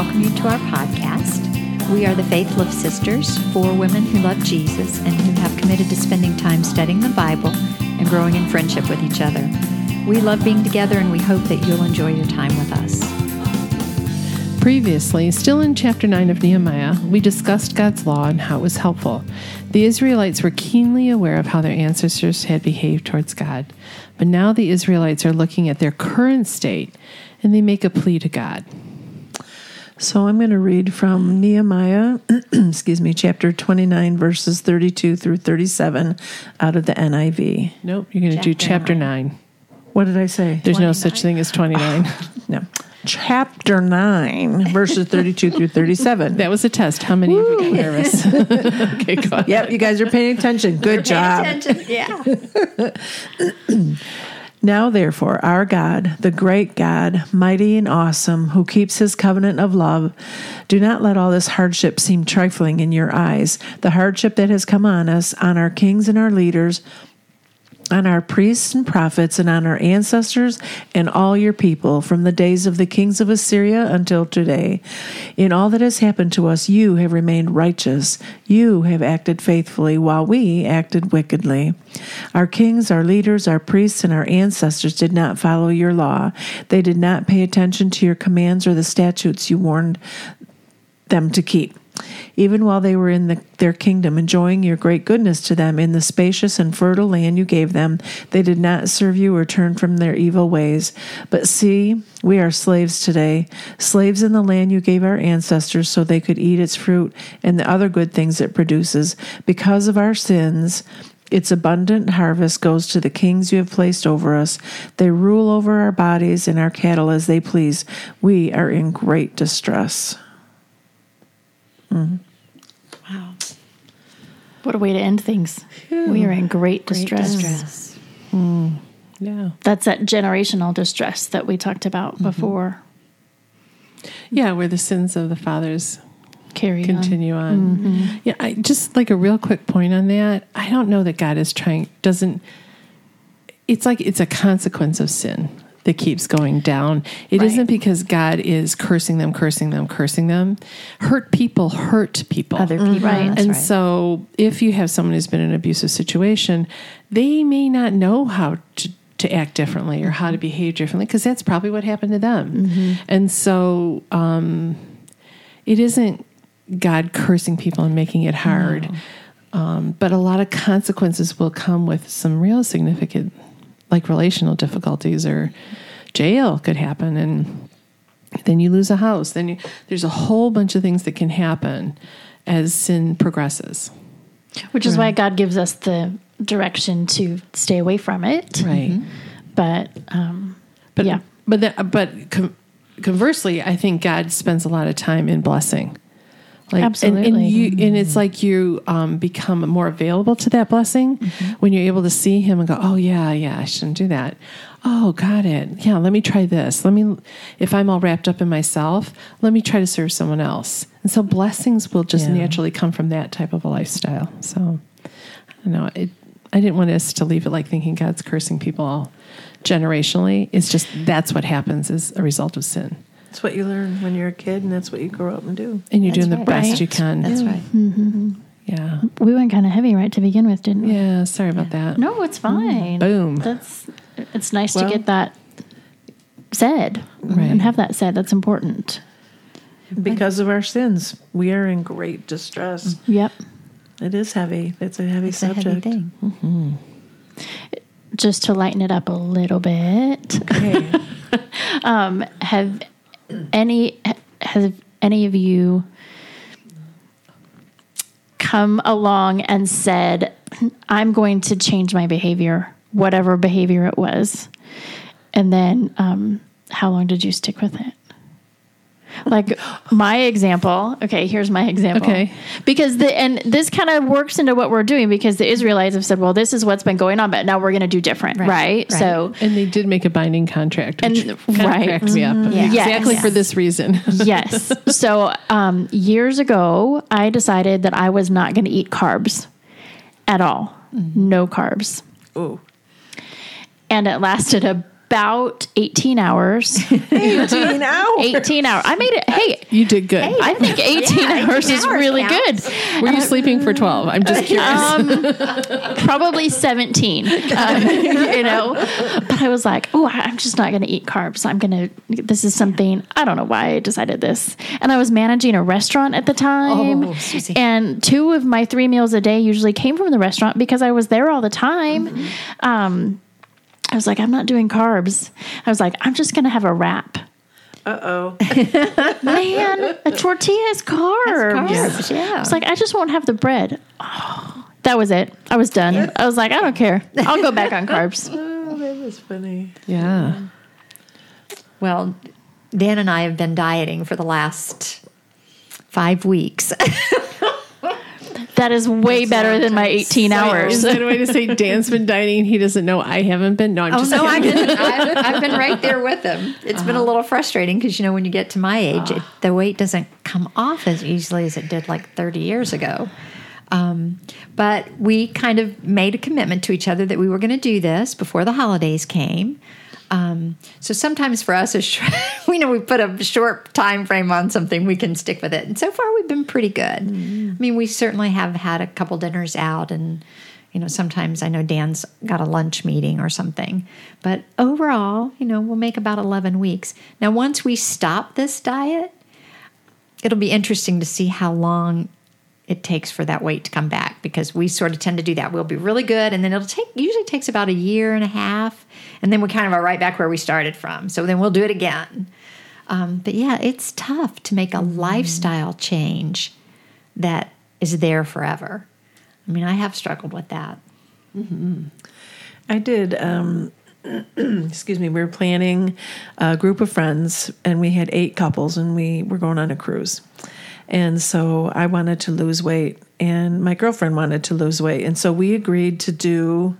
welcome you to our podcast. We are the Faith Love Sisters, four women who love Jesus and who have committed to spending time studying the Bible and growing in friendship with each other. We love being together and we hope that you'll enjoy your time with us. Previously, still in chapter 9 of Nehemiah, we discussed God's law and how it was helpful. The Israelites were keenly aware of how their ancestors had behaved towards God. But now the Israelites are looking at their current state and they make a plea to God. So I'm going to read from Nehemiah, excuse me, chapter 29, verses 32 through 37 out of the NIV. Nope, you're going to do chapter 9. What did I say? There's no such thing as 29. No. Chapter 9, verses 32 through 37. that was a test. How many of you got nervous? okay, go ahead. Yep, you guys are paying attention. Good job. Attention. Yeah. Now, therefore, our God, the great God, mighty and awesome, who keeps his covenant of love, do not let all this hardship seem trifling in your eyes. The hardship that has come on us, on our kings and our leaders, on our priests and prophets, and on our ancestors and all your people, from the days of the kings of Assyria until today. In all that has happened to us, you have remained righteous. You have acted faithfully, while we acted wickedly. Our kings, our leaders, our priests, and our ancestors did not follow your law. They did not pay attention to your commands or the statutes you warned them to keep. Even while they were in the, their kingdom, enjoying your great goodness to them in the spacious and fertile land you gave them, they did not serve you or turn from their evil ways. But see, we are slaves today, slaves in the land you gave our ancestors so they could eat its fruit and the other good things it produces. Because of our sins, its abundant harvest goes to the kings you have placed over us. They rule over our bodies and our cattle as they please. We are in great distress. Wow. What a way to end things. We are in great distress. Distress. Mm. Yeah. That's that generational distress that we talked about mm-hmm. before. Yeah, where the sins of the fathers Carry on. continue on. Mm-hmm. Yeah, I just like a real quick point on that. I don't know that God is trying doesn't it's like it's a consequence of sin that keeps going down. It Right. not because God is cursing them, cursing them, cursing them. Hurt people hurt people. Other people. Right. And right. so if you have someone who's been in an abusive situation, they may not know how to to act differently or how to behave differently because that's probably what happened to them. And so um, it isn't God cursing people and making it hard. Um, but a lot of consequences will come with some real significant, like relational difficulties or jail could happen. And then you lose a house. Then you, there's a whole bunch of things that can happen as sin progresses. Which is why God gives us the direction to stay away from it. Right. But um, But yeah. but that, but com- conversely, I think God spends a lot of time in blessing. Like, and- And, Absolutely. you and it's like you um, become more available to that blessing when you're able to see Him and go, oh yeah, yeah, I shouldn't do that. Oh, got it. Yeah, let me try this. Let me, if I'm all wrapped up in myself, let me try to serve someone else. And so blessings will just Yeah. naturally come from that type of a lifestyle. So I don't know. It, I didn't want us to leave it like thinking God's cursing people all generationally. It's just that's what happens as a result of sin. That's what you learn when you're a kid, and that's what you grow up and do. And you're That's doing the best Right. you can. That's right. Mm-hmm. Yeah. we went kind of heavy right to begin with, didn't we? Yeah. Sorry about that. No, it's fine. Boom. That's it's nice Well- to get that said Right. and have that said. That's important. Because of our sins, we are in great distress. Yep. It is heavy. It's a heavy It's a heavy subject. thing. Just to lighten it up a little bit. Okay. Um, have any have any of you come along and said, "I'm going to change my behavior, whatever behavior it was," and then um, how long did you stick with it? Like my example. Okay, here's my example. Okay. Because the and this kind of works into what we're doing because the Israelites have said, "Well, this is what's been going on, but now we're going to do different." Right. right. So and they did make a binding contract, which And- kind of right. cracked me up. Yeah. Exactly Yes. for this reason. yes. So um, years ago, I decided that I was not going to eat carbs at all. No carbs. Ooh. And it lasted a about 18 hours. 18 hours. 18 hours. I made it. Hey, You did good. I think 18 Yeah, hours 18 is hours really counts. good. Were you sleeping for 12? I'm just curious. Um, probably 17, um, you know. But I was like, oh, I'm just not going to eat carbs. I'm going to, this is something, I don't know why I decided this. And I was managing a restaurant at the time. Oh, Susie. and two of my three meals a day usually came from the restaurant because I was there all the time. Um, I was like, I'm not doing carbs. I was like, I'm just going to have a wrap. Uh oh. Man, a tortilla is carbs. carbs, yeah. I was like, I just won't have the bread. Oh, that was it. I was done. I was like, I don't care. I'll go back on carbs. Oh, that was funny. yeah. Well, Dan and I have been dieting for the last five weeks. That is way better than my 18 Is hours. that a way to say Dan's been dining? He doesn't know I haven't been. No, I'm Oh just no, I've been I've, I've been right there with him. It's been a little frustrating because you know when you get to my age, it, the weight doesn't come off as easily as it did like 30 years ago. Um, but we kind of made a commitment to each other that we were going to do this before the holidays came. Um, so sometimes for us, we know we put a short time frame on something, we can stick with it. And so far, we've been pretty good. I mean, we certainly have had a couple dinners out, and you know, sometimes I know Dan's got a lunch meeting or something. But overall, you know, we'll make about eleven weeks. Now, once we stop this diet, it'll be interesting to see how long it takes for that weight to come back because we sort of tend to do that. We'll be really good, and then it'll take usually takes about a year and a half, and then we kind of are right back where we started from. So then we'll do it again. Um, but yeah, it's tough to make a lifestyle change that is there forever. I mean, I have struggled with that. I did. Um, excuse me. We were planning a group of friends, and we had eight couples, and we were going on a cruise. And so I wanted to lose weight, and my girlfriend wanted to lose weight, and so we agreed to do.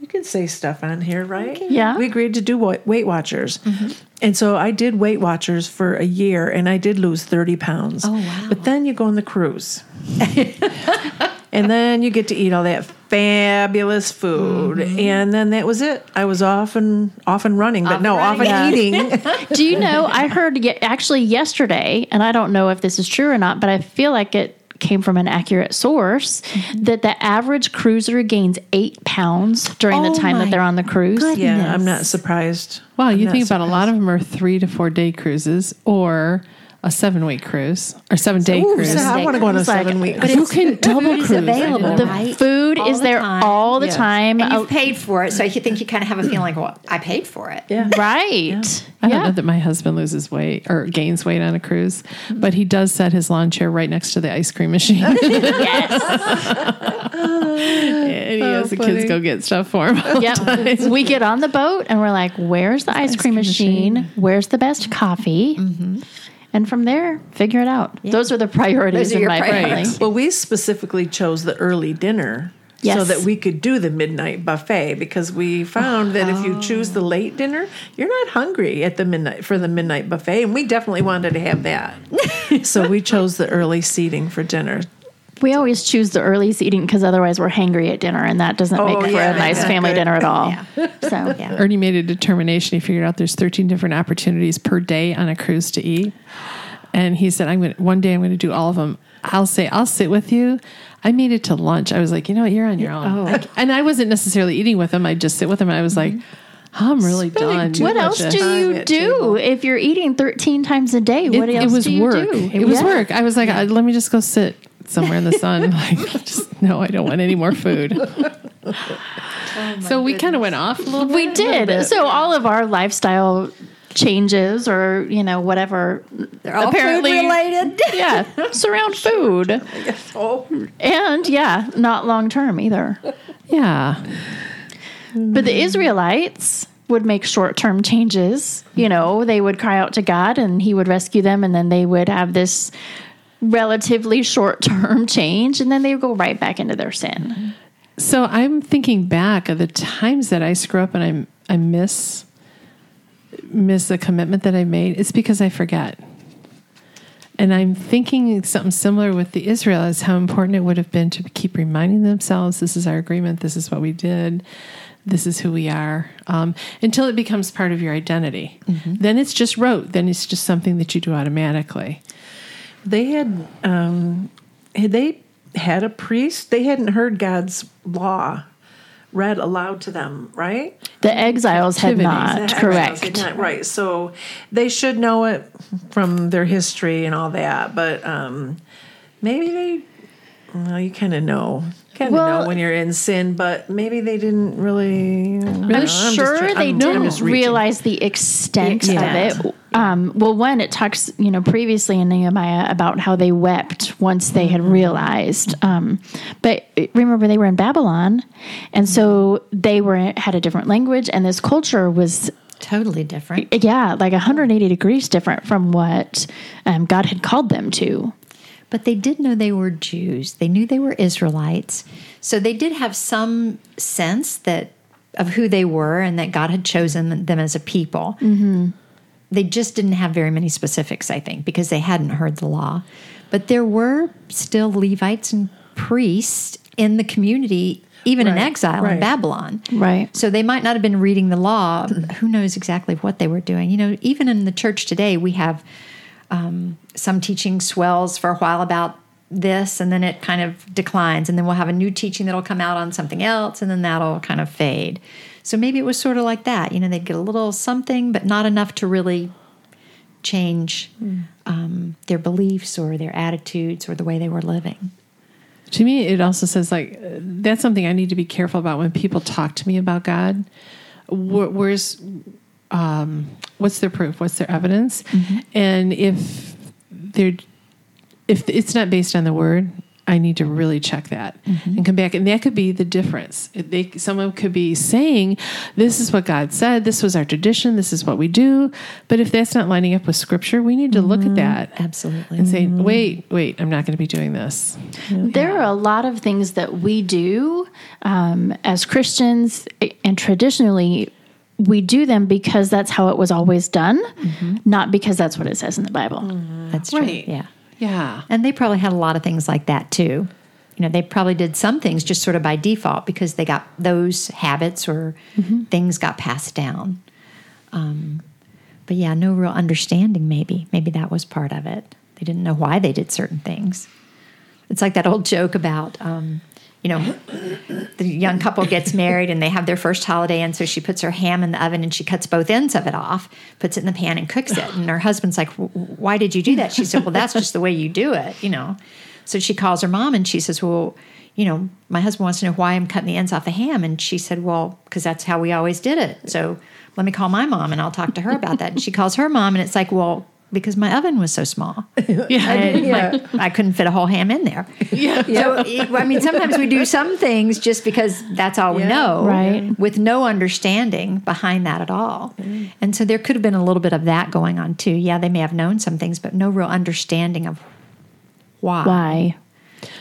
You can say stuff on here, right? Yeah. We agreed to do Weight Watchers, mm-hmm. and so I did Weight Watchers for a year, and I did lose thirty pounds. Oh, wow. But then you go on the cruise. and then you get to eat all that fabulous food. Mm-hmm. And then that was it. I was off and off and running but no off and running. eating. Do you know? I heard ye- actually yesterday, and I don't know if this is true or not, but I feel like it came from an accurate source mm-hmm. that the average cruiser gains eight pounds during Oh the time that they're on the cruise. yeah i'm not surprised. Wow, you I'm think not about a lot of them are three to four day cruises or a seven week cruise or seven day Ooh, cruise. so i want to go on a It's like- seven week But You can double food cruise. available, The right? food All is the there time. all the Yes. time. And Oh, you've paid for it, so you think you kind of have a feeling like, well, I paid for it. yeah right. I don't Yeah. know that my husband loses weight or gains weight on a cruise, but he does set his lawn chair right next to the ice cream machine. yes. and he has the kids go get stuff for him. Yep. we get on the boat and we're like, where's the ice, cream, machine? Where's the best coffee? Mm-hmm. And from there, figure it out. Those are the priorities Those are in your my priorities. family. well we specifically chose the early dinner so that we could do the midnight buffet because we found that if you choose the oh. late dinner you're not hungry at the midnight for the midnight buffet and we definitely wanted to have that so we chose the early seating for dinner We always choose the early seating because otherwise we're hangry at dinner, and that doesn't Oh, make for yeah, a nice that's family good. dinner at all. So Yeah. Ernie made a determination. He figured out there's 13 different opportunities per day on a cruise to eat. And he said, I'm going to, one day I'm going to do all of them. I'll say, I'll sit with you. I made it to lunch. I was like, you know what? You're on your own. Like, and I wasn't necessarily eating with him. I'd just sit with him. And I was like, I'm really done. what else do you do table. if you're eating 13 times a day? What it, else it was do you work. do? It was Yeah. work. I was like, I, let me just go sit somewhere in the sun. like, just no, I don't want any more food. Oh so we kind of went off a little bit. We did. So all of our lifestyle changes or, you know, whatever They're all apparently food related. yeah, surround food. oh And yeah, not long term either. Yeah. But the Israelites would make short term changes. You know, they would cry out to God and he would rescue them, and then they would have this relatively short term change, and then they go right back into their sin. So I'm thinking back of the times that I screw up and I I miss miss a commitment that I made. It's because I forget. And I'm thinking something similar with the Israelites, how important it would have been to keep reminding themselves this is our agreement, this is what we did. this is who we are um, until it becomes part of your identity. Then it's just rote. Then it's just something that you do automatically. They had um, had they had a priest. They hadn't heard God's law read aloud to them, right? The exiles had not, The correct. had not- right. So they should know it from their history and all that. But um, maybe they, well, you kind of know. Kind of Well- know when you're in sin, but maybe they didn't really. Know, I'm just sure try- they I'm- didn't I'm just reaching. realize the extent of it. Um, well, one, it talks, you know, previously in Nehemiah about how they wept once they had realized. Um, but remember, they were in Babylon, and so they were had a different language, and this culture was, Totally different. yeah, like 180 degrees different from what um, God had called them to. But they did know they were Jews. They knew they were Israelites. So they did have some sense that of who they were and that God had chosen them as a people. Mm-hmm. They just didn't have very many specifics, I think, because they hadn't heard the law. But there were still Levites and priests in the community, even in Right, exile in. Babylon. Right. So they might not have been reading the law. Who knows exactly what they were doing? You know, even in the church today, we have um, some teaching swells for a while about this, and then it kind of declines, and then we'll have a new teaching that'll come out on something else, and then that'll kind of fade. So maybe it was sort of like that. You know, they'd get a little something, but not enough to really change um, their beliefs or their attitudes or the way they were living. To me, it also says like that's something I need to be careful about when people talk to me about God. Wh- Where's um, what's their proof? What's their evidence? And if they're if it's not based on the word, I need to really check that mm-hmm. and come back. And that could be the difference. They, someone could be saying, "This is what God said. This was our tradition. This is what we do." But if that's not lining up with Scripture, we need to look at mm-hmm. that Absolutely. and say, mm-hmm. "Wait, wait, I'm not going to be doing this." There are a lot of things that we do um, as Christians, and traditionally, we do them because that's how it was always done, not because that's what it says in the Bible. That's true. Right. Yeah. Yeah. And they probably had a lot of things like that too. You know, they probably did some things just sort of by default because they got those habits or things got passed down. Um, but yeah, no real understanding, maybe. Maybe that was part of it. They didn't know why they did certain things. It's like that old joke about, um, you know, the young couple gets married and they have their first holiday, and so she puts her ham in the oven and she cuts both ends of it off, puts it in the pan, and cooks it. And her husband's like, "Why did you do that?" She said, "Well, that's just the way you do it," you know. So she calls her mom and she says, "Well, you know, my husband wants to know why I'm cutting the ends off the ham," and she said, "Well, because that's how we always did it." So let me call my mom and I'll talk to her about that. And she calls her mom, and it's like, "Well." Because my oven was so small, Yeah. and Yeah. my- I couldn't fit a whole ham in there. Yeah. So, I mean, sometimes we do some things just because that's all we know, Right. With no understanding behind that at all. Mm-hmm. And so there could have been a little bit of that going on too. Yeah, they may have known some things, but no real understanding of why. Why?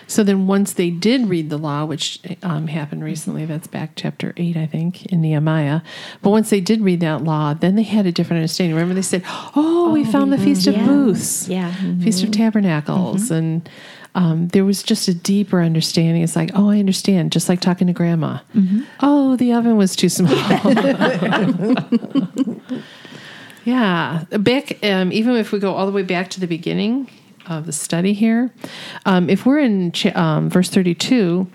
So then, once they did read the law, which um, happened recently, that's back chapter 8, I think, in Nehemiah. But once they did read that law, then they had a different understanding. Remember, they said, Oh, we found the Feast of yeah. Booths, Yeah. Feast of Tabernacles. And um, there was just a deeper understanding. It's like, Oh, I understand, just like talking to grandma. Oh, the oven was too small. Yeah, back. Um, even if we go all the way back to the beginning of the study here, um, if we're in um, verse thirty-two,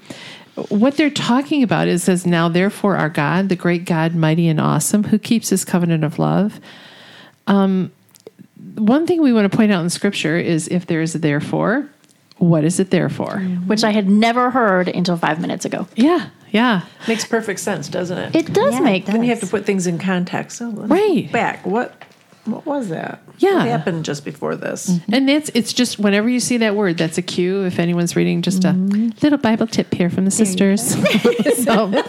what they're talking about is says, "Now therefore, our God, the great God, mighty and awesome, who keeps His covenant of love." Um, one thing we want to point out in Scripture is if there is a therefore, what is it there for? Which I had never heard until five minutes ago. Yeah, yeah, Makes perfect sense, doesn't it? It does Yeah, it make does. Then you have to put things in context. So let's Right. Back. What what was that? Yeah. What happened just before this? And that's it's just whenever you see that word, that's a cue. If anyone's reading, just a little Bible tip here from the sisters. so,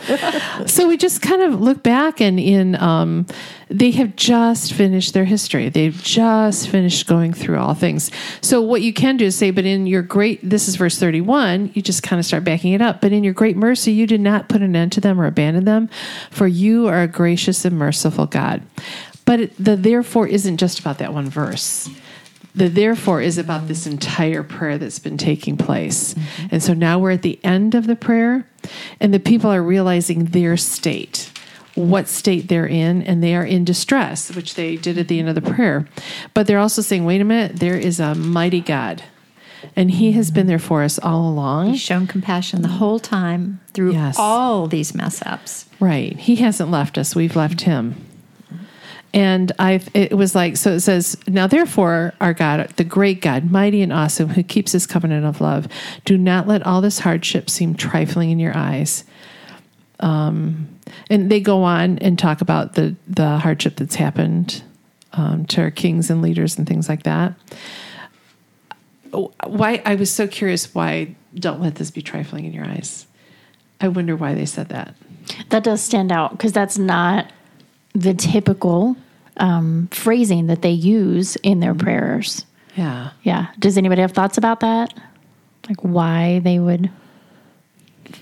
so we just kind of look back, and in um, they have just finished their history. They've just finished going through all things. So what you can do is say, but in your great, this is verse thirty-one. You just kind of start backing it up. But in your great mercy, you did not put an end to them or abandon them, for you are a gracious and merciful God. But it, the therefore isn't just about that one verse. The therefore is about this entire prayer that's been taking place. Mm-hmm. And so now we're at the end of the prayer, and the people are realizing their state. what state they're in and they are in distress, which they did at the end of the prayer. But they're also saying, wait a minute, there is a mighty God. And he has been there for us all along. He's shown compassion the whole time through Yes. all these mess ups. Right. He hasn't left us. We've left him. And I it was like so it says, Now therefore our God, the great God, mighty and awesome, who keeps his covenant of love, do not let all this hardship seem trifling in your eyes. Um and they go on and talk about the the hardship that's happened um, to our kings and leaders and things like that. Why I was so curious why don't let this be trifling in your eyes. I wonder why they said that. That does stand out because that's not the typical um, phrasing that they use in their prayers. Yeah. Yeah. Does anybody have thoughts about that? Like why they would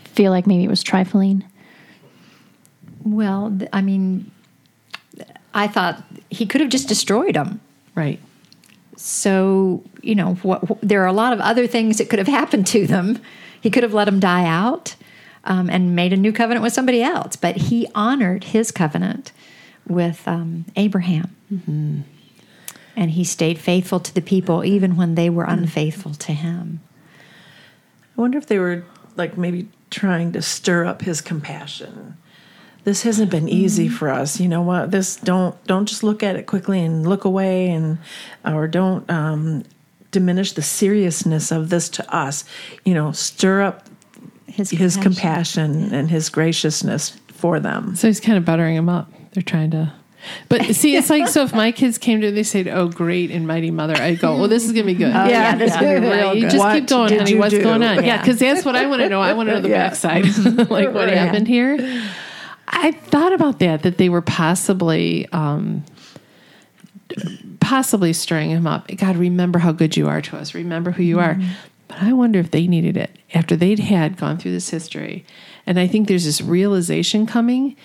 feel like maybe it was trifling? Well, I mean, I thought he could have just destroyed them. Right. So, you know, what, wh- there are a lot of other things that could have happened to them. He could have let them die out um, and made a new covenant with somebody else, but he honored his covenant with um, Abraham. And he stayed faithful to the people even when they were unfaithful to him. I wonder if they were like maybe trying to stir up his compassion. This hasn't been easy for us. You know what? This don't don't just look at it quickly and look away and or don't um, diminish the seriousness of this to us. You know, stir up His, his compassion and his graciousness for them. So he's kind of buttering him up. They're trying to. But see, it's like so. If my kids came to, they said, "Oh, great and mighty mother," I go, "Well, this is gonna be good." Oh, yeah, this is gonna be Right? real You just What keep going, did honey. What's do? going on? Yeah, Yeah. because that's what I want to know. I want to know the Yeah. backside, like what Yeah. happened here. I thought about that. That they were possibly, um, possibly stirring him up. God, remember how good you are to us. Remember who you are. But I wonder if they needed it after they'd had gone through this history, and I think there's this realization coming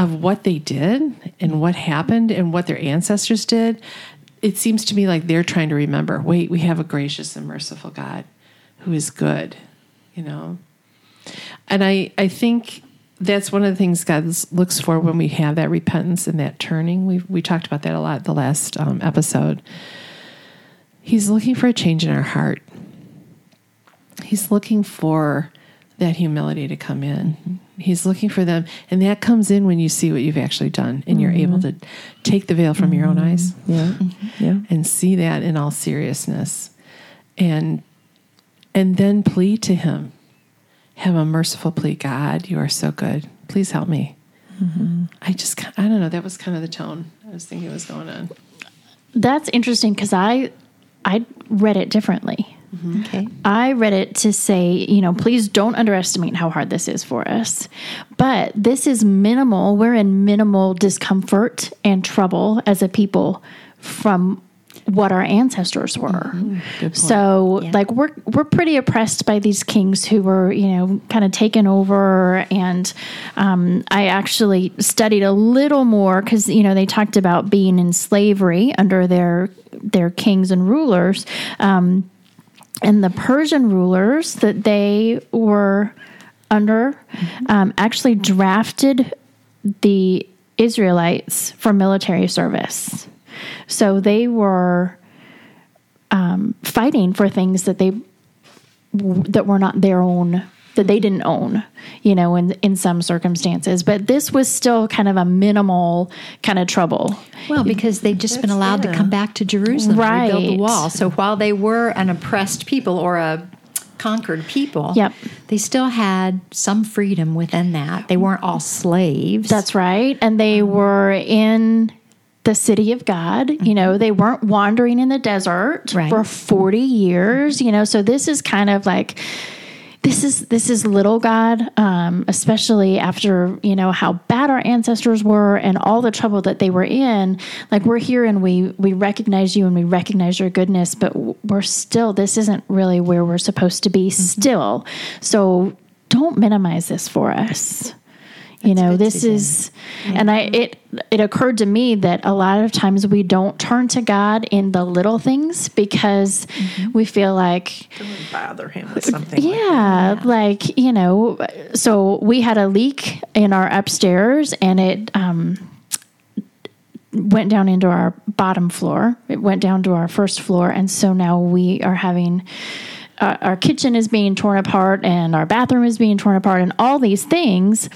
of what they did and what happened and what their ancestors did, it seems to me like they're trying to remember wait, we have a gracious and merciful God who is good, you know? And I, I think that's one of the things God looks for when we have that repentance and that turning. We we talked about that a lot the last um, episode. He's looking for a change in our heart. He's looking for that humility to come in. He's looking for them, and that comes in when you see what you've actually done, and you're able mm-hmm. to take the veil from your own mm-hmm. eyes Yeah, mm-hmm. yeah. and see that in all seriousness, and and then plead to Him. Have a merciful plea, God. You are so good. Please help me. I just, I don't know. That was kind of the tone I was thinking was going on. That's interesting because I I read it differently. Okay. I read it to say, you know, please don't underestimate how hard this is for us. But this is minimal. We're in minimal discomfort and trouble as a people from what our ancestors were. So, Yeah. like we're we're pretty oppressed by these kings who were, you know, kind of taken over. And um, I actually studied a little more because you know they talked about being in slavery under their their kings and rulers. Um, and the Persian rulers that they were under um, actually drafted the Israelites for military service. So they were um, fighting for things that they that were not their own that they didn't own, you know, in in some circumstances. But this was still kind of a minimal kind of trouble. Well, because they'd just been allowed to come back to Jerusalem right. and rebuild the wall. So while they were an oppressed people or a conquered people, Yep. they still had some freedom within that. They weren't all slaves. That's right. And they um, were in the city of God. You mm-hmm. know, they weren't wandering in the desert Right. for 40 years, you know. So this is kind of like this is this is little God, um, especially after you know how bad our ancestors were and all the trouble that they were in. Like we're here and we we recognize you and we recognize your goodness, but we're still this isn't really where we're supposed to be still. So don't minimize this for us you know, good, this Suzanne. is, and I it it occurred to me that a lot of times we don't turn to God in the little things because we feel like Bother him with something. like yeah, like, you know, so we had a leak in our upstairs and it um, went down into our bottom floor. It went down to our first floor. And so now we are having. Uh, our kitchen is being torn apart and our bathroom is being torn apart and all these things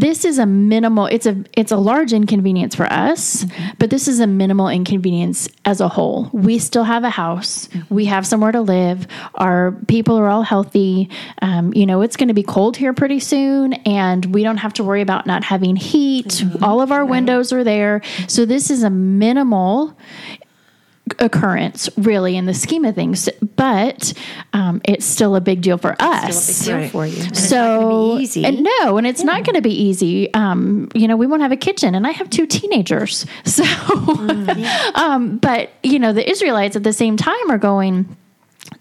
this is a minimal it's a it's a large inconvenience for us but this is a minimal inconvenience as a whole. We still have a house. We have somewhere to live. Our people are all healthy. Um, you know it's going to be cold here pretty soon and we don't have to worry about not having heat. All of our windows are there. So this is a minimal occurrence really in the scheme of things but um, it's still a big deal for us Still a big deal Right. for you. And it's so not be easy. and no, and it's not going to be easy. Um, you know, we won't have a kitchen, and I have two teenagers. So, um, but you know, the Israelites at the same time are going.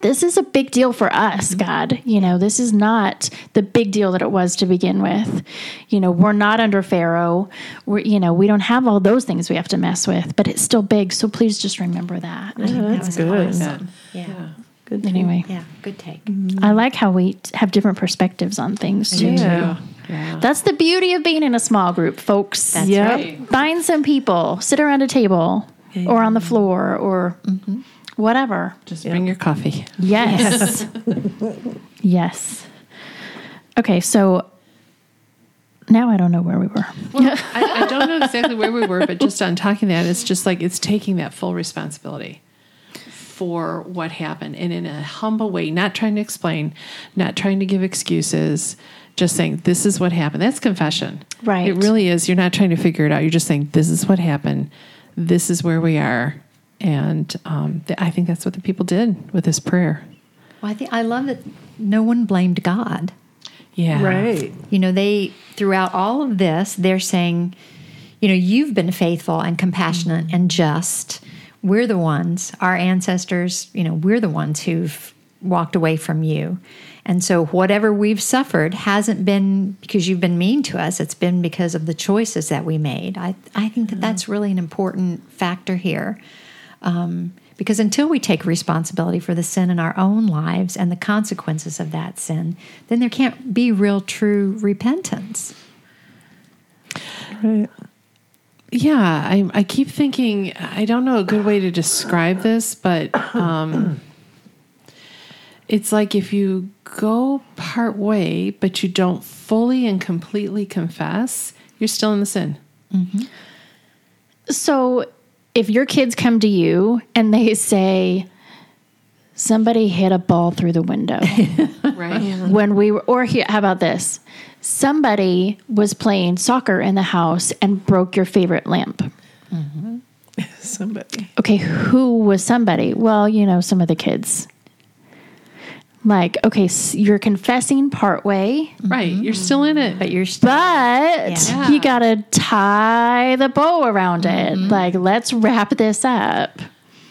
This is a big deal for us, mm-hmm. God. You know, this is not the big deal that it was to begin with. You know, we're not under Pharaoh. We're, you know, we don't have all those things we have to mess with, but it's still big. So please just remember that. Yeah, oh, that's was good. awesome. Yeah. Good. Anyway, Yeah. Good take. Mm-hmm. I like how we t- have different perspectives on things too. Yeah. Yeah. That's the beauty of being in a small group, folks. That's Yep. right. Find some people, sit around a table or on the floor or mm-hmm. Whatever. Just bring your coffee. Yes. yes. Okay, so now I don't know where we were. I, I don't know exactly where we were, but just on talking that, it's just like it's taking that full responsibility for what happened and in a humble way, not trying to explain, not trying to give excuses, just saying, This is what happened. That's confession. Right. It really is. You're not trying to figure it out. You're just saying, This is what happened. This is where we are. And um, th- I think that's what the people did with this prayer. Well, I think I love that no one blamed God. Yeah. Right. You know, they throughout all of this, they're saying, you know, you've been faithful and compassionate and just. We're the ones, our ancestors, you know, we're the ones who've walked away from you. And so whatever we've suffered hasn't been because you've been mean to us, it's been because of the choices that we made. I I think that that's really an important factor here. Um, because until we take responsibility for the sin in our own lives and the consequences of that sin, then there can't be real, true repentance. Right. Yeah, I, I keep thinking, I don't know a good way to describe this, but um, it's like if you go part way, but you don't fully and completely confess, you're still in the sin. So if your kids come to you and they say, somebody hit a ball through the window Right. when we were, or here, how about this? Somebody was playing soccer in the house and broke your favorite lamp. Mm-hmm. Somebody. Okay, who was somebody? Well, you know, some of the kids. Like, okay, s you're confessing part way, right. You're mm-hmm. still in it. But you're still, but Yeah. you got to tie the bow around it. Mm-hmm. Like, let's wrap this up.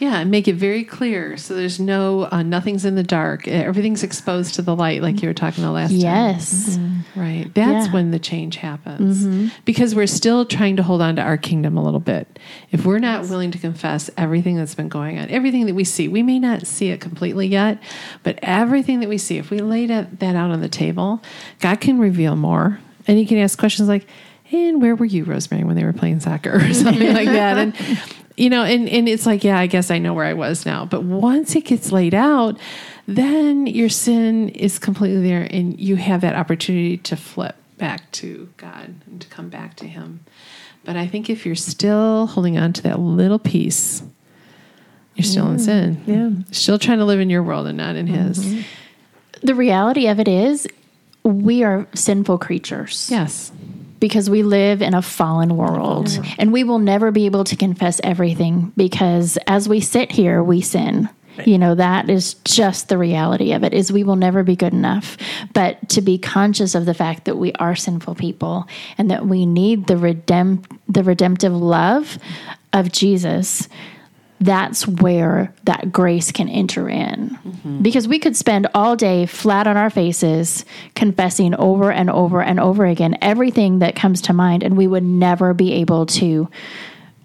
Yeah, and make it very clear so there's no, uh, nothing's in the dark. Everything's exposed to the light, like you were talking the last time. Yes. Right. That's Yeah. when the change happens. Because we're still trying to hold on to our kingdom a little bit. If we're not willing to confess everything that's been going on, everything that we see, we may not see it completely yet, but everything that we see, if we lay that, that out on the table, God can reveal more. And He can ask questions like, and where were you, Rosemary, when they were playing soccer or something like that? And, you know, and, and it's like, yeah, I guess I know where I was now. But once it gets laid out, then your sin is completely there and you have that opportunity to flip back to God and to come back to Him. But I think if you're still holding on to that little piece, you're still in sin. Yeah. Still trying to live in your world and not in mm-hmm. His. The reality of it is, we are sinful creatures. Yes. Because we live in a fallen world. And we will never be able to confess everything because as we sit here we sin. You know that is just the reality of it is we will never be good enough. But to be conscious of the fact that we are sinful people and that we need the redemp- the redemptive love of Jesus that's where that grace can enter in. Mm-hmm. Because we could spend all day flat on our faces confessing over and over and over again everything that comes to mind, and we would never be able to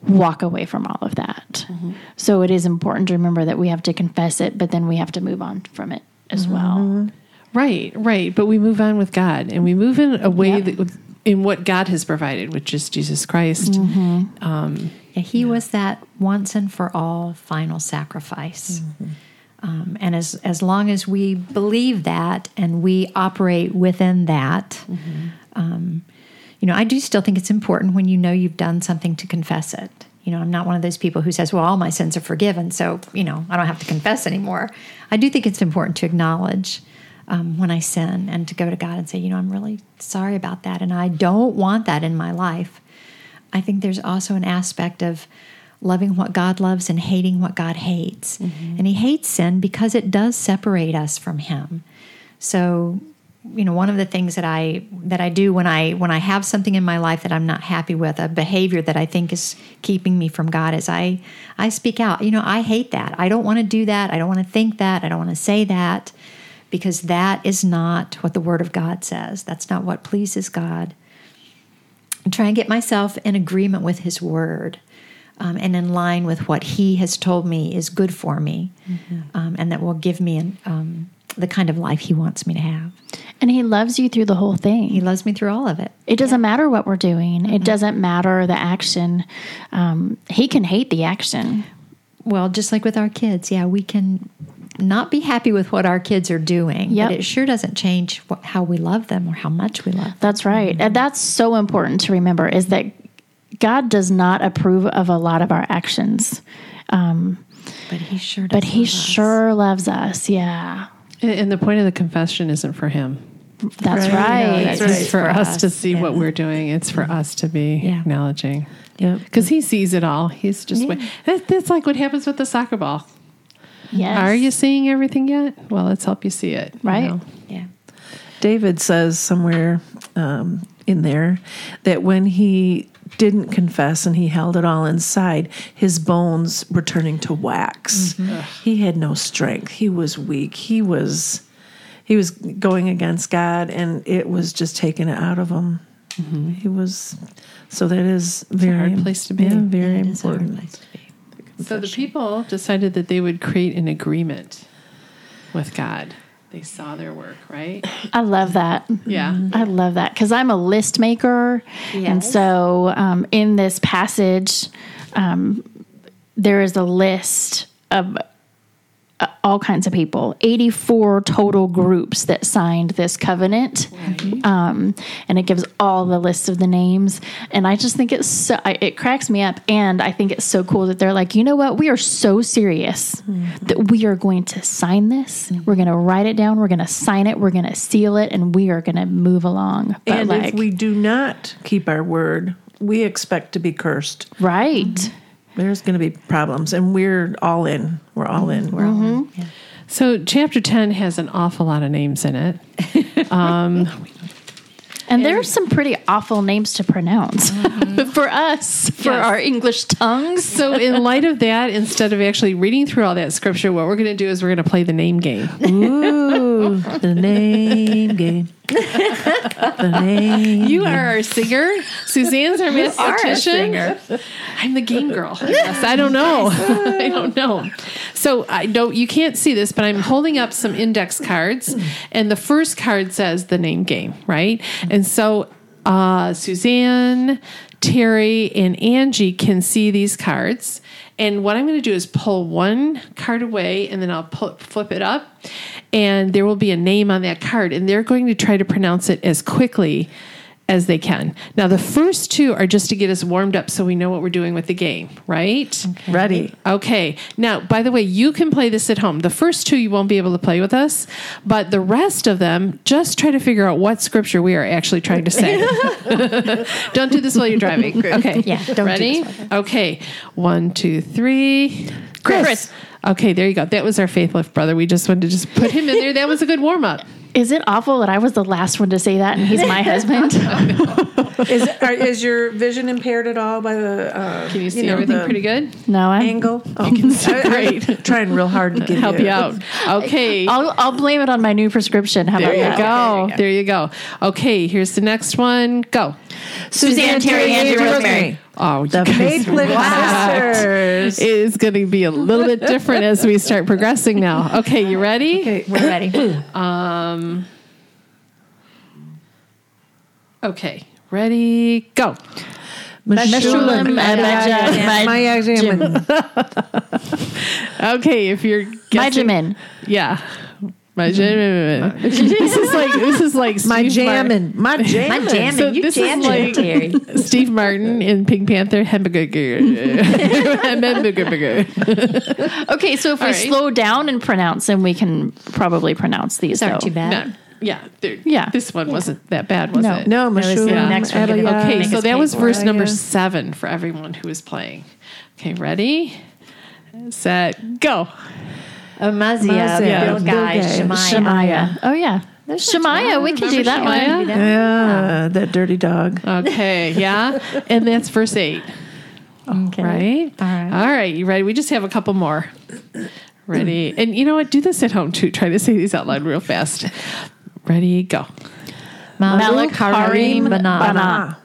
walk away from all of that. Mm-hmm. So it is important to remember that we have to confess it, but then we have to move on from it as mm-hmm. well. Right, right. But we move on with God and we move in a way Yep. that in what God has provided, which is Jesus Christ. Yeah, he was that once and for all final sacrifice. Um, and as, as long as we believe that and we operate within that, um, you know, I do still think it's important when you know you've done something to confess it. You know, I'm not one of those people who says, well, all my sins are forgiven, so, you know, I don't have to confess anymore. I do think it's important to acknowledge um, when I sin and to go to God and say, you know, I'm really sorry about that, and I don't want that in my life. I think there's also an aspect of loving what God loves and hating what God hates. Mm-hmm. And He hates sin because it does separate us from Him. So, you know, one of the things that I that I do when I when I have something in my life that I'm not happy with, a behavior that I think is keeping me from God, is I I speak out. You know, I hate that. I don't want to do that. I don't want to think that. I don't want to say that because that is not what the Word of God says. That's not what pleases God and try and get myself in agreement with His Word um, and in line with what He has told me is good for me um, and that will give me an, um, the kind of life He wants me to have. And He loves you through the whole thing. He loves me through all of it. It doesn't matter what we're doing. It doesn't matter the action. Um, he can hate the action. Well, just like with our kids, yeah, we can not be happy with what our kids are doing, Yep. but it sure doesn't change what, how we love them or how much we love them. That's right. And that's so important to remember is that God does not approve of a lot of our actions, um, But He sure does. but He love us. sure loves us. Yeah. And, and the point of the confession isn't for him. That's Right. right. It's right. for, For us, to us, see what we're doing. It's for us to be Yeah. acknowledging. Yep. Because he sees it all. He's just, Yeah. wait- that's like what happens with the soccer ball. Yes. Are you seeing everything yet? Well, let's help you see it. you Right. know? Yeah. David says somewhere um, in there that when he didn't confess and he held it all inside, his bones were turning to wax. He had no strength. He was weak. He was he was going against God, and it was just taking it out of him. He was so that is very hard place to be. Yeah, very It is a hard important. Place. So the people decided that they would create an agreement with God. They saw their work, right? I love that. Yeah. I love that because I'm a list maker. And so um, in this passage, um, there is a list of all kinds of people 84 total groups that signed this covenant. Um, and it gives all the lists of the names. And I just think it's so, I, it cracks me up. And I think it's so cool that they're like, you know what? We are so serious mm-hmm. that we are going to sign this. Mm-hmm. We're going to write it down. We're going to sign it. We're going to seal it. And we are going to move along. But And like, if we do not keep our word, we expect to be cursed. right. Mm-hmm. There's going to be problems, and we're all in. We're all in. We're all in. Mm-hmm. So chapter 10 has an awful lot of names in it. Um, and there are some pretty awful names to pronounce mm-hmm. for us, for Yes. our English tongues. So, in light of that, instead of actually reading through all that scripture, what we're going to do is we're going to play the name game. Ooh, the name game. the name. You are our singer. Suzanne's our mathematician. I'm the game girl. I guess. I don't know. I don't know. So I don't. You can't see this, but I'm holding up some index cards, and the first card says the name game, right? And so uh, Suzanne, Terry, and Angie can see these cards. And what I'm going to do is pull one card away, and then I'll pull, flip it up, and there will be a name on that card, and they're going to try to pronounce it as quickly as they can. Now, the first two are just to get us warmed up so we know what we're doing with the game, right? Ready. Okay. Now, by the way, you can play this at home. The first two you won't be able to play with us, but the rest of them, just try to figure out what scripture we are actually trying to say. don't do this while you're driving. Okay. Yeah, don't do Ready? this okay. One, two, three. Chris. Chris. Okay, there you go. That was our faith lift brother. We just wanted to just put him in there. That was a good warm up. Is it awful that I was the last one to say that and he's my husband? Is are, is your vision impaired at all by the? Uh, Can you see know, everything pretty good? No, I. Angle. Oh, you can see great. trying real hard to get Help you out. Okay. I'll, I'll blame it on my new prescription. How There about you that? go. There you go. Okay, here's the next one. Go. Suzanne, Terry, Andrew, Rosemary. Oh, The guys Faith Lift Sisters. It is going to be a little bit different as we start progressing now. Okay, you ready? Okay. We're ready. Um. Okay, ready? Go. Meshullam, Abijah, Maya Okay, if you're guessing, Majamin. yeah. My mm-hmm. jammin'. this is like this is like My Steve Martin. jammin'. My jammin'. I'm jamming. So you this is jamming, like- Terry. Steve Martin in Pink Panther. Hamburger. Hamburger. Okay, so if we All right. slow down and pronounce them, we can probably pronounce these. These aren't though. too bad. No, yeah, Yeah. This one wasn't that bad, was No. it? No, was the Meshullam. next one. Get Okay, so that was verse number seven for everyone who is playing. Okay, ready? Set, go. Amaziah, Amaziah, Bill Guy, Bill Shemaiah. Shemaiah. Oh yeah, Shemaiah. We can do that Shemaiah? one. Yeah, that dirty dog. Okay, yeah. And that's verse eight, Okay. right? All right. All right, you ready? We just have a couple more. Ready? And you know what? Do this at home too. Try to say these out loud real fast. Ready, go. Malak, Harim, Harim, Banah. Banah.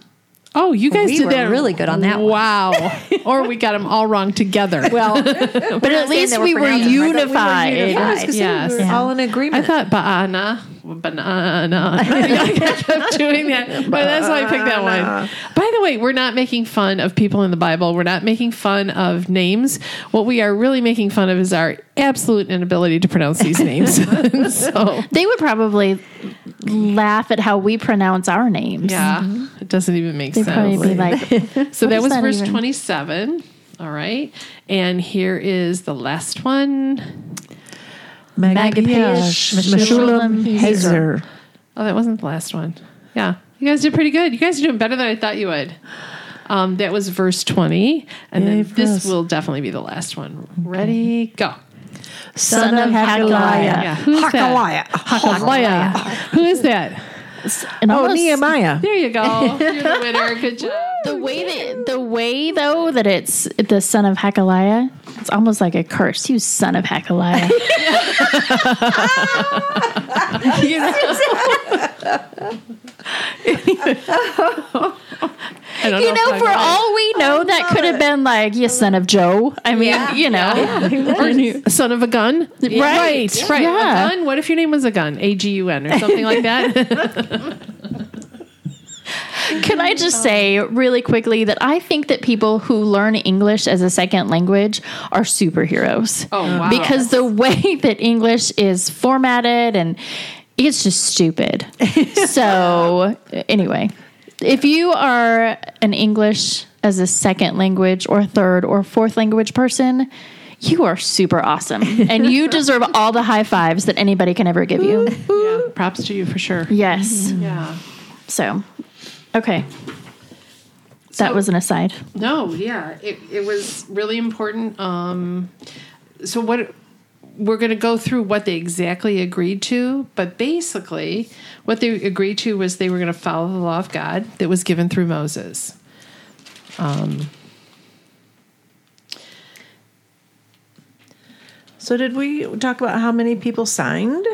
Oh, you guys We did were that really good on that one. Wow. or we got them all wrong together. Well, But at least they were we were unified. Yes, Yes. we were all in agreement. I thought banana, banana. I kept doing that, but that's why I picked that one. By the way, we're not making fun of people in the Bible. We're not making fun of names. What we are really making fun of is our absolute inability to pronounce these names. so, They would probably laugh at how we pronounce our names. yeah, mm-hmm. it doesn't even make They'd sense. probably be like, So that was that verse even? 27. All right. And here is the last one. Magapish, Meshullam, Meshullam, Hazer. Oh, that wasn't the last one. Yeah. You guys did pretty good. You guys are doing better than I thought you would. Um, that was verse 20. And Yay then this us. will definitely be the last one. Ready? Go. son of Hagaliah. Yeah. Who's that? Hakaliah. Who is that? And Oh, almost- Nehemiah. There you go. You're the winner. Good job. The way that the way though that it's the son of Hakaliah, it's almost like a curse. You son of Hakaliah. You know, I don't you know, for all we know, that could have been like you son of Joe. I mean, you know, Or son of a gun. Right. Right. Right. Yeah. A gun. What if your name was a gun? A G U N or something like that? Can I just say really quickly that I think that people who learn English as a second language are superheroes. Oh, wow. Because the way that English is formatted and it's just stupid. so, anyway, if you are an English as a second language or third or fourth language person, you are super awesome and you deserve all the high fives that anybody can ever give you. yeah. Props to you for sure. Yes. Yeah. So, okay. That was an aside. No, yeah, it, it was really important. Um, so what we're going to go through what they exactly agreed to, but basically, what they agreed to was they were going to follow the law of God that was given through Moses. So did we talk about how many people signed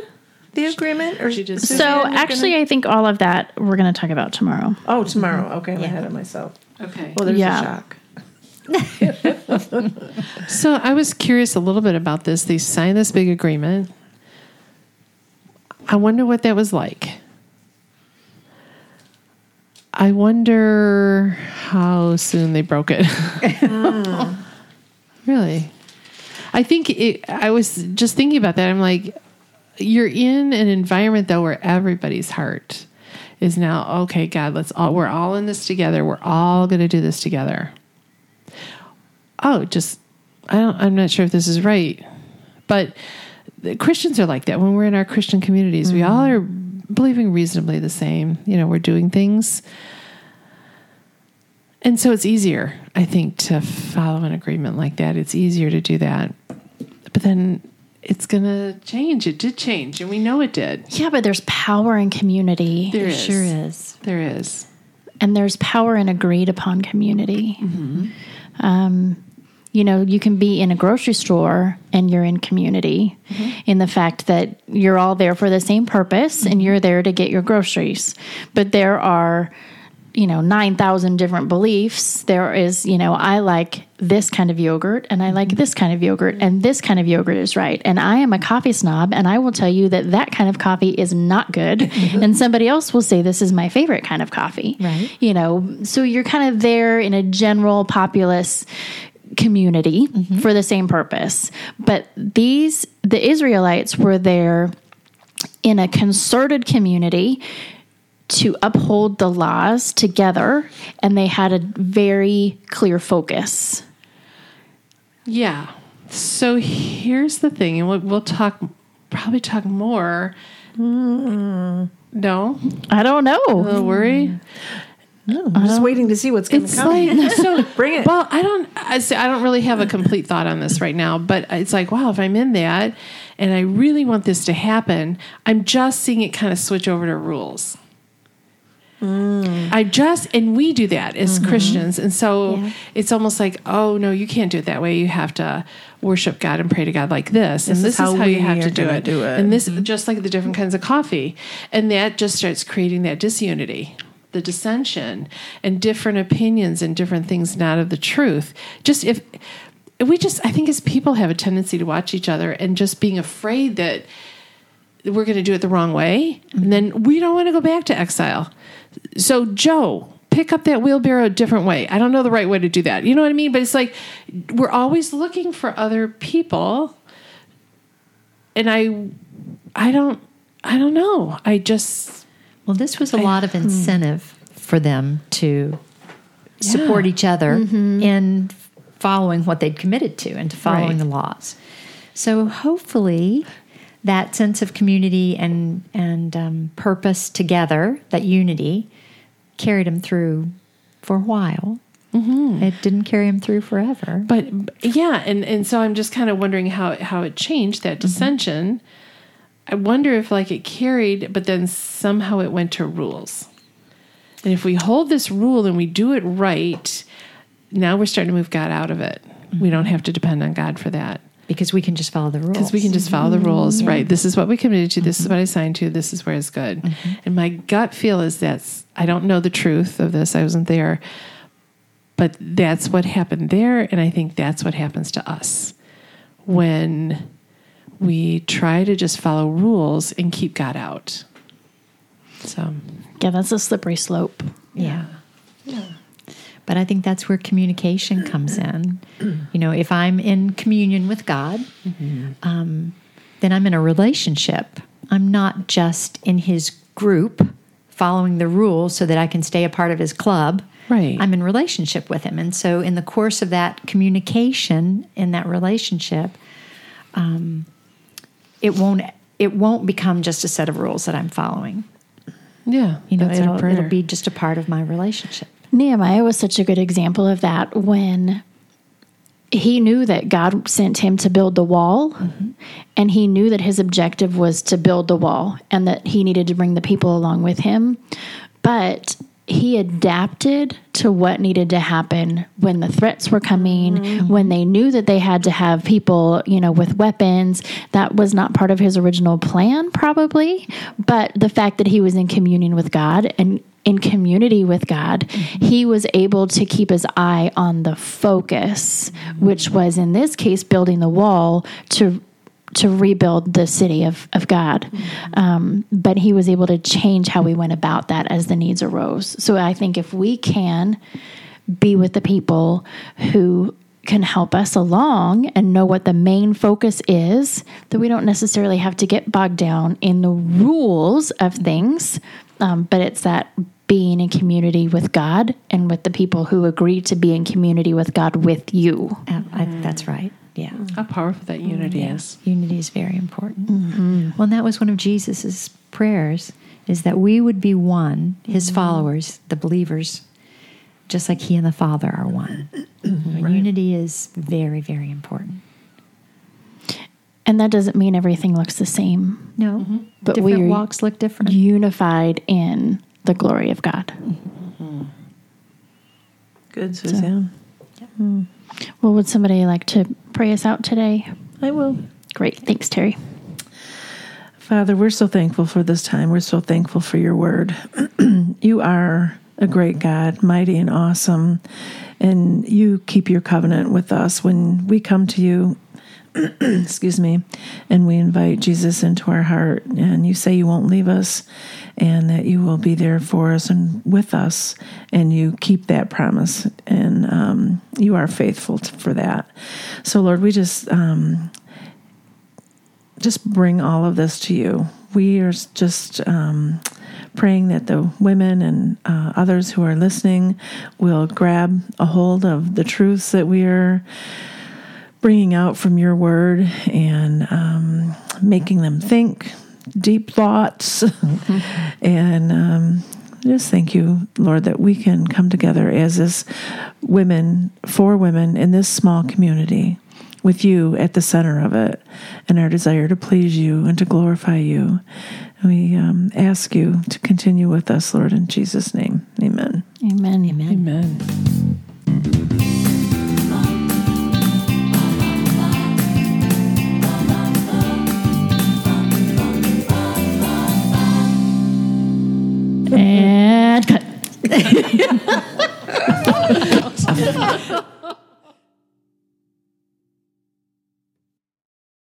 the agreement? Or She just- So actually, gonna- I think all of that we're going to talk about tomorrow. oh, tomorrow. Okay, I'm ahead of myself. Okay. Well, there's Yeah. a shock. So I was curious a little bit about this. They signed this big agreement. I wonder what that was like. I wonder how soon they broke it. Ah. really? I think it, I was just thinking about that. I'm like, you're in an environment though where everybody's heart is now okay. God, let's all we're all in this together. We're all going to do this together oh, just I don't I'm not sure if this is right. But the Christians are like that when we're in our Christian communities. We all mm-hmm. are believing reasonably the same. You know, we're doing things. And so it's easier, I think, to follow an agreement like that. It's easier to do that. But then it's going to change. It did change, and we know it did. Yeah, but there's power in community. There is. sure is. There is. and there's power in agreed upon community. Mm-hmm. Um, you know, you can be in a grocery store and you're in community Mm-hmm. in the fact that you're all there for the same purpose and you're there to get your groceries. But there are, you know, 9,000 different beliefs. There is, you know, I like this kind of yogurt and I like mm-hmm. this kind of yogurt and this kind of yogurt is right. And I am a coffee snob and I will tell you that that kind of coffee is not good. Mm-hmm. and somebody else will say this is my favorite kind of coffee. Right. You know, so you're kind of there in a general populace community mm-hmm. for the same purpose. But these, the Israelites were there in a concerted community to uphold the laws together, and they had a very clear focus. Yeah. So here's the thing, and we'll, we'll talk, probably talk more. No, I don't know. a little worry. I'm just waiting to see what's going to come. like so. Bring it. Well, I don't. I, say, I don't really have a complete thought on this right now, but it's like, wow, if I'm in that, and I really want this to happen, I'm just seeing it kind of switch over to rules. Mm. I just and we do that as mm-hmm. Christians, and so Yeah. it's almost like, oh no, you can't do it that way. You have to worship God and pray to God like this, and this is how, you we have to do it. do it. And this mm-hmm. just like the different kinds of coffee, and that just starts creating that disunity, the dissension, and different opinions and different things not of the truth. Just if we just, I think as people have a tendency to watch each other and just being afraid that we're going to do it the wrong way, and then we don't want to go back to exile. So, Joe, pick up that wheelbarrow a different way. I don't know the right way to do that. You know what I mean? But it's like we're always looking for other people, and I, I don't, I don't know. I just, Well, this was a lot of hmm. incentive for them to support each other mm-hmm. in following what they'd committed to and to following Right. the laws. So hopefully, that sense of community and and um, purpose together, that unity, carried him through for a while. Mm-hmm. It didn't carry him through forever. but yeah, and and so I'm just kind of wondering how how it changed that mm-hmm. dissension. I wonder if like it carried, but then somehow it went to rules. And if we hold this rule and we do it right, now we're starting to move God out of it. We mm-hmm. don't have to depend on God for that because we can just follow the rules. because we can just follow the mm-hmm. rules, right? This is what we committed to. This is mm-hmm. what I signed to. This is where it's good. Mm-hmm. And my gut feel is that's I don't know the truth of this. I wasn't there, but that's what happened there, and I think that's what happens to us when we try to just follow rules and keep God out. So Yeah, that's a slippery slope. Yeah. Yeah. But I think that's where communication comes in. You know, if I'm in communion with God, um, then I'm in a relationship. I'm not just in His group following the rules so that I can stay a part of His club. Right. I'm in relationship with Him. And so, in the course of that communication, in that relationship, um, it won't. It won't become just a set of rules that I'm following. yeah, You know, it'll, it'll be just a part of my relationship. Nehemiah was such a good example of that when he knew that God sent him to build the wall, mm-hmm. and he knew that his objective was to build the wall and that he needed to bring the people along with him. But he adapted to what needed to happen when the threats were coming, mm-hmm. when they knew that they had to have people, you know, with weapons. That was not part of his original plan, probably. But the fact that he was in communion with God and in community with God, mm-hmm. he was able to keep his eye on the focus, which was in this case building the wall to to rebuild the city of, of God. Um, but he was able to change how we went about that as the needs arose. So I think if we can be with the people who can help us along and know what the main focus is, that we don't necessarily have to get bogged down in the rules of things, um, but it's that being in community with God and with the people who agree to be in community with God with you. Uh, I, that's right. Yeah. Mm. How powerful that unity is. Unity is very important. Mm-hmm. Well, and that was one of Jesus's prayers is that we would be one, his mm-hmm. followers, the believers, just like he and the Father are one. Unity is very, very important. And that doesn't mean everything looks the same, No, mm-hmm. but different we walks look different. unified in the glory of God. Good, Suzanne. Mm. Well, would somebody like to pray us out today? I will. Great. Thanks, Terry. Father, we're so thankful for this time. We're so thankful for your word. you are a great God, mighty and awesome, and you keep your covenant with us when we come to you. excuse me, and we invite Jesus into our heart, and you say you won't leave us, and that you will be there for us and with us, and you keep that promise, and um, you are faithful to, for that. So, Lord, we just um, just bring all of this to you. We are just um, praying that the women and uh, others who are listening will grab a hold of the truths that we are bringing out from your word and um, making them think deep thoughts. and um, just thank you, Lord, that we can come together as this women, for women in this small community with you at the center of it and our desire to please you and to glorify you. We um, ask you to continue with us, Lord, in Jesus' name. Amen. Amen. Amen. Amen. And cut.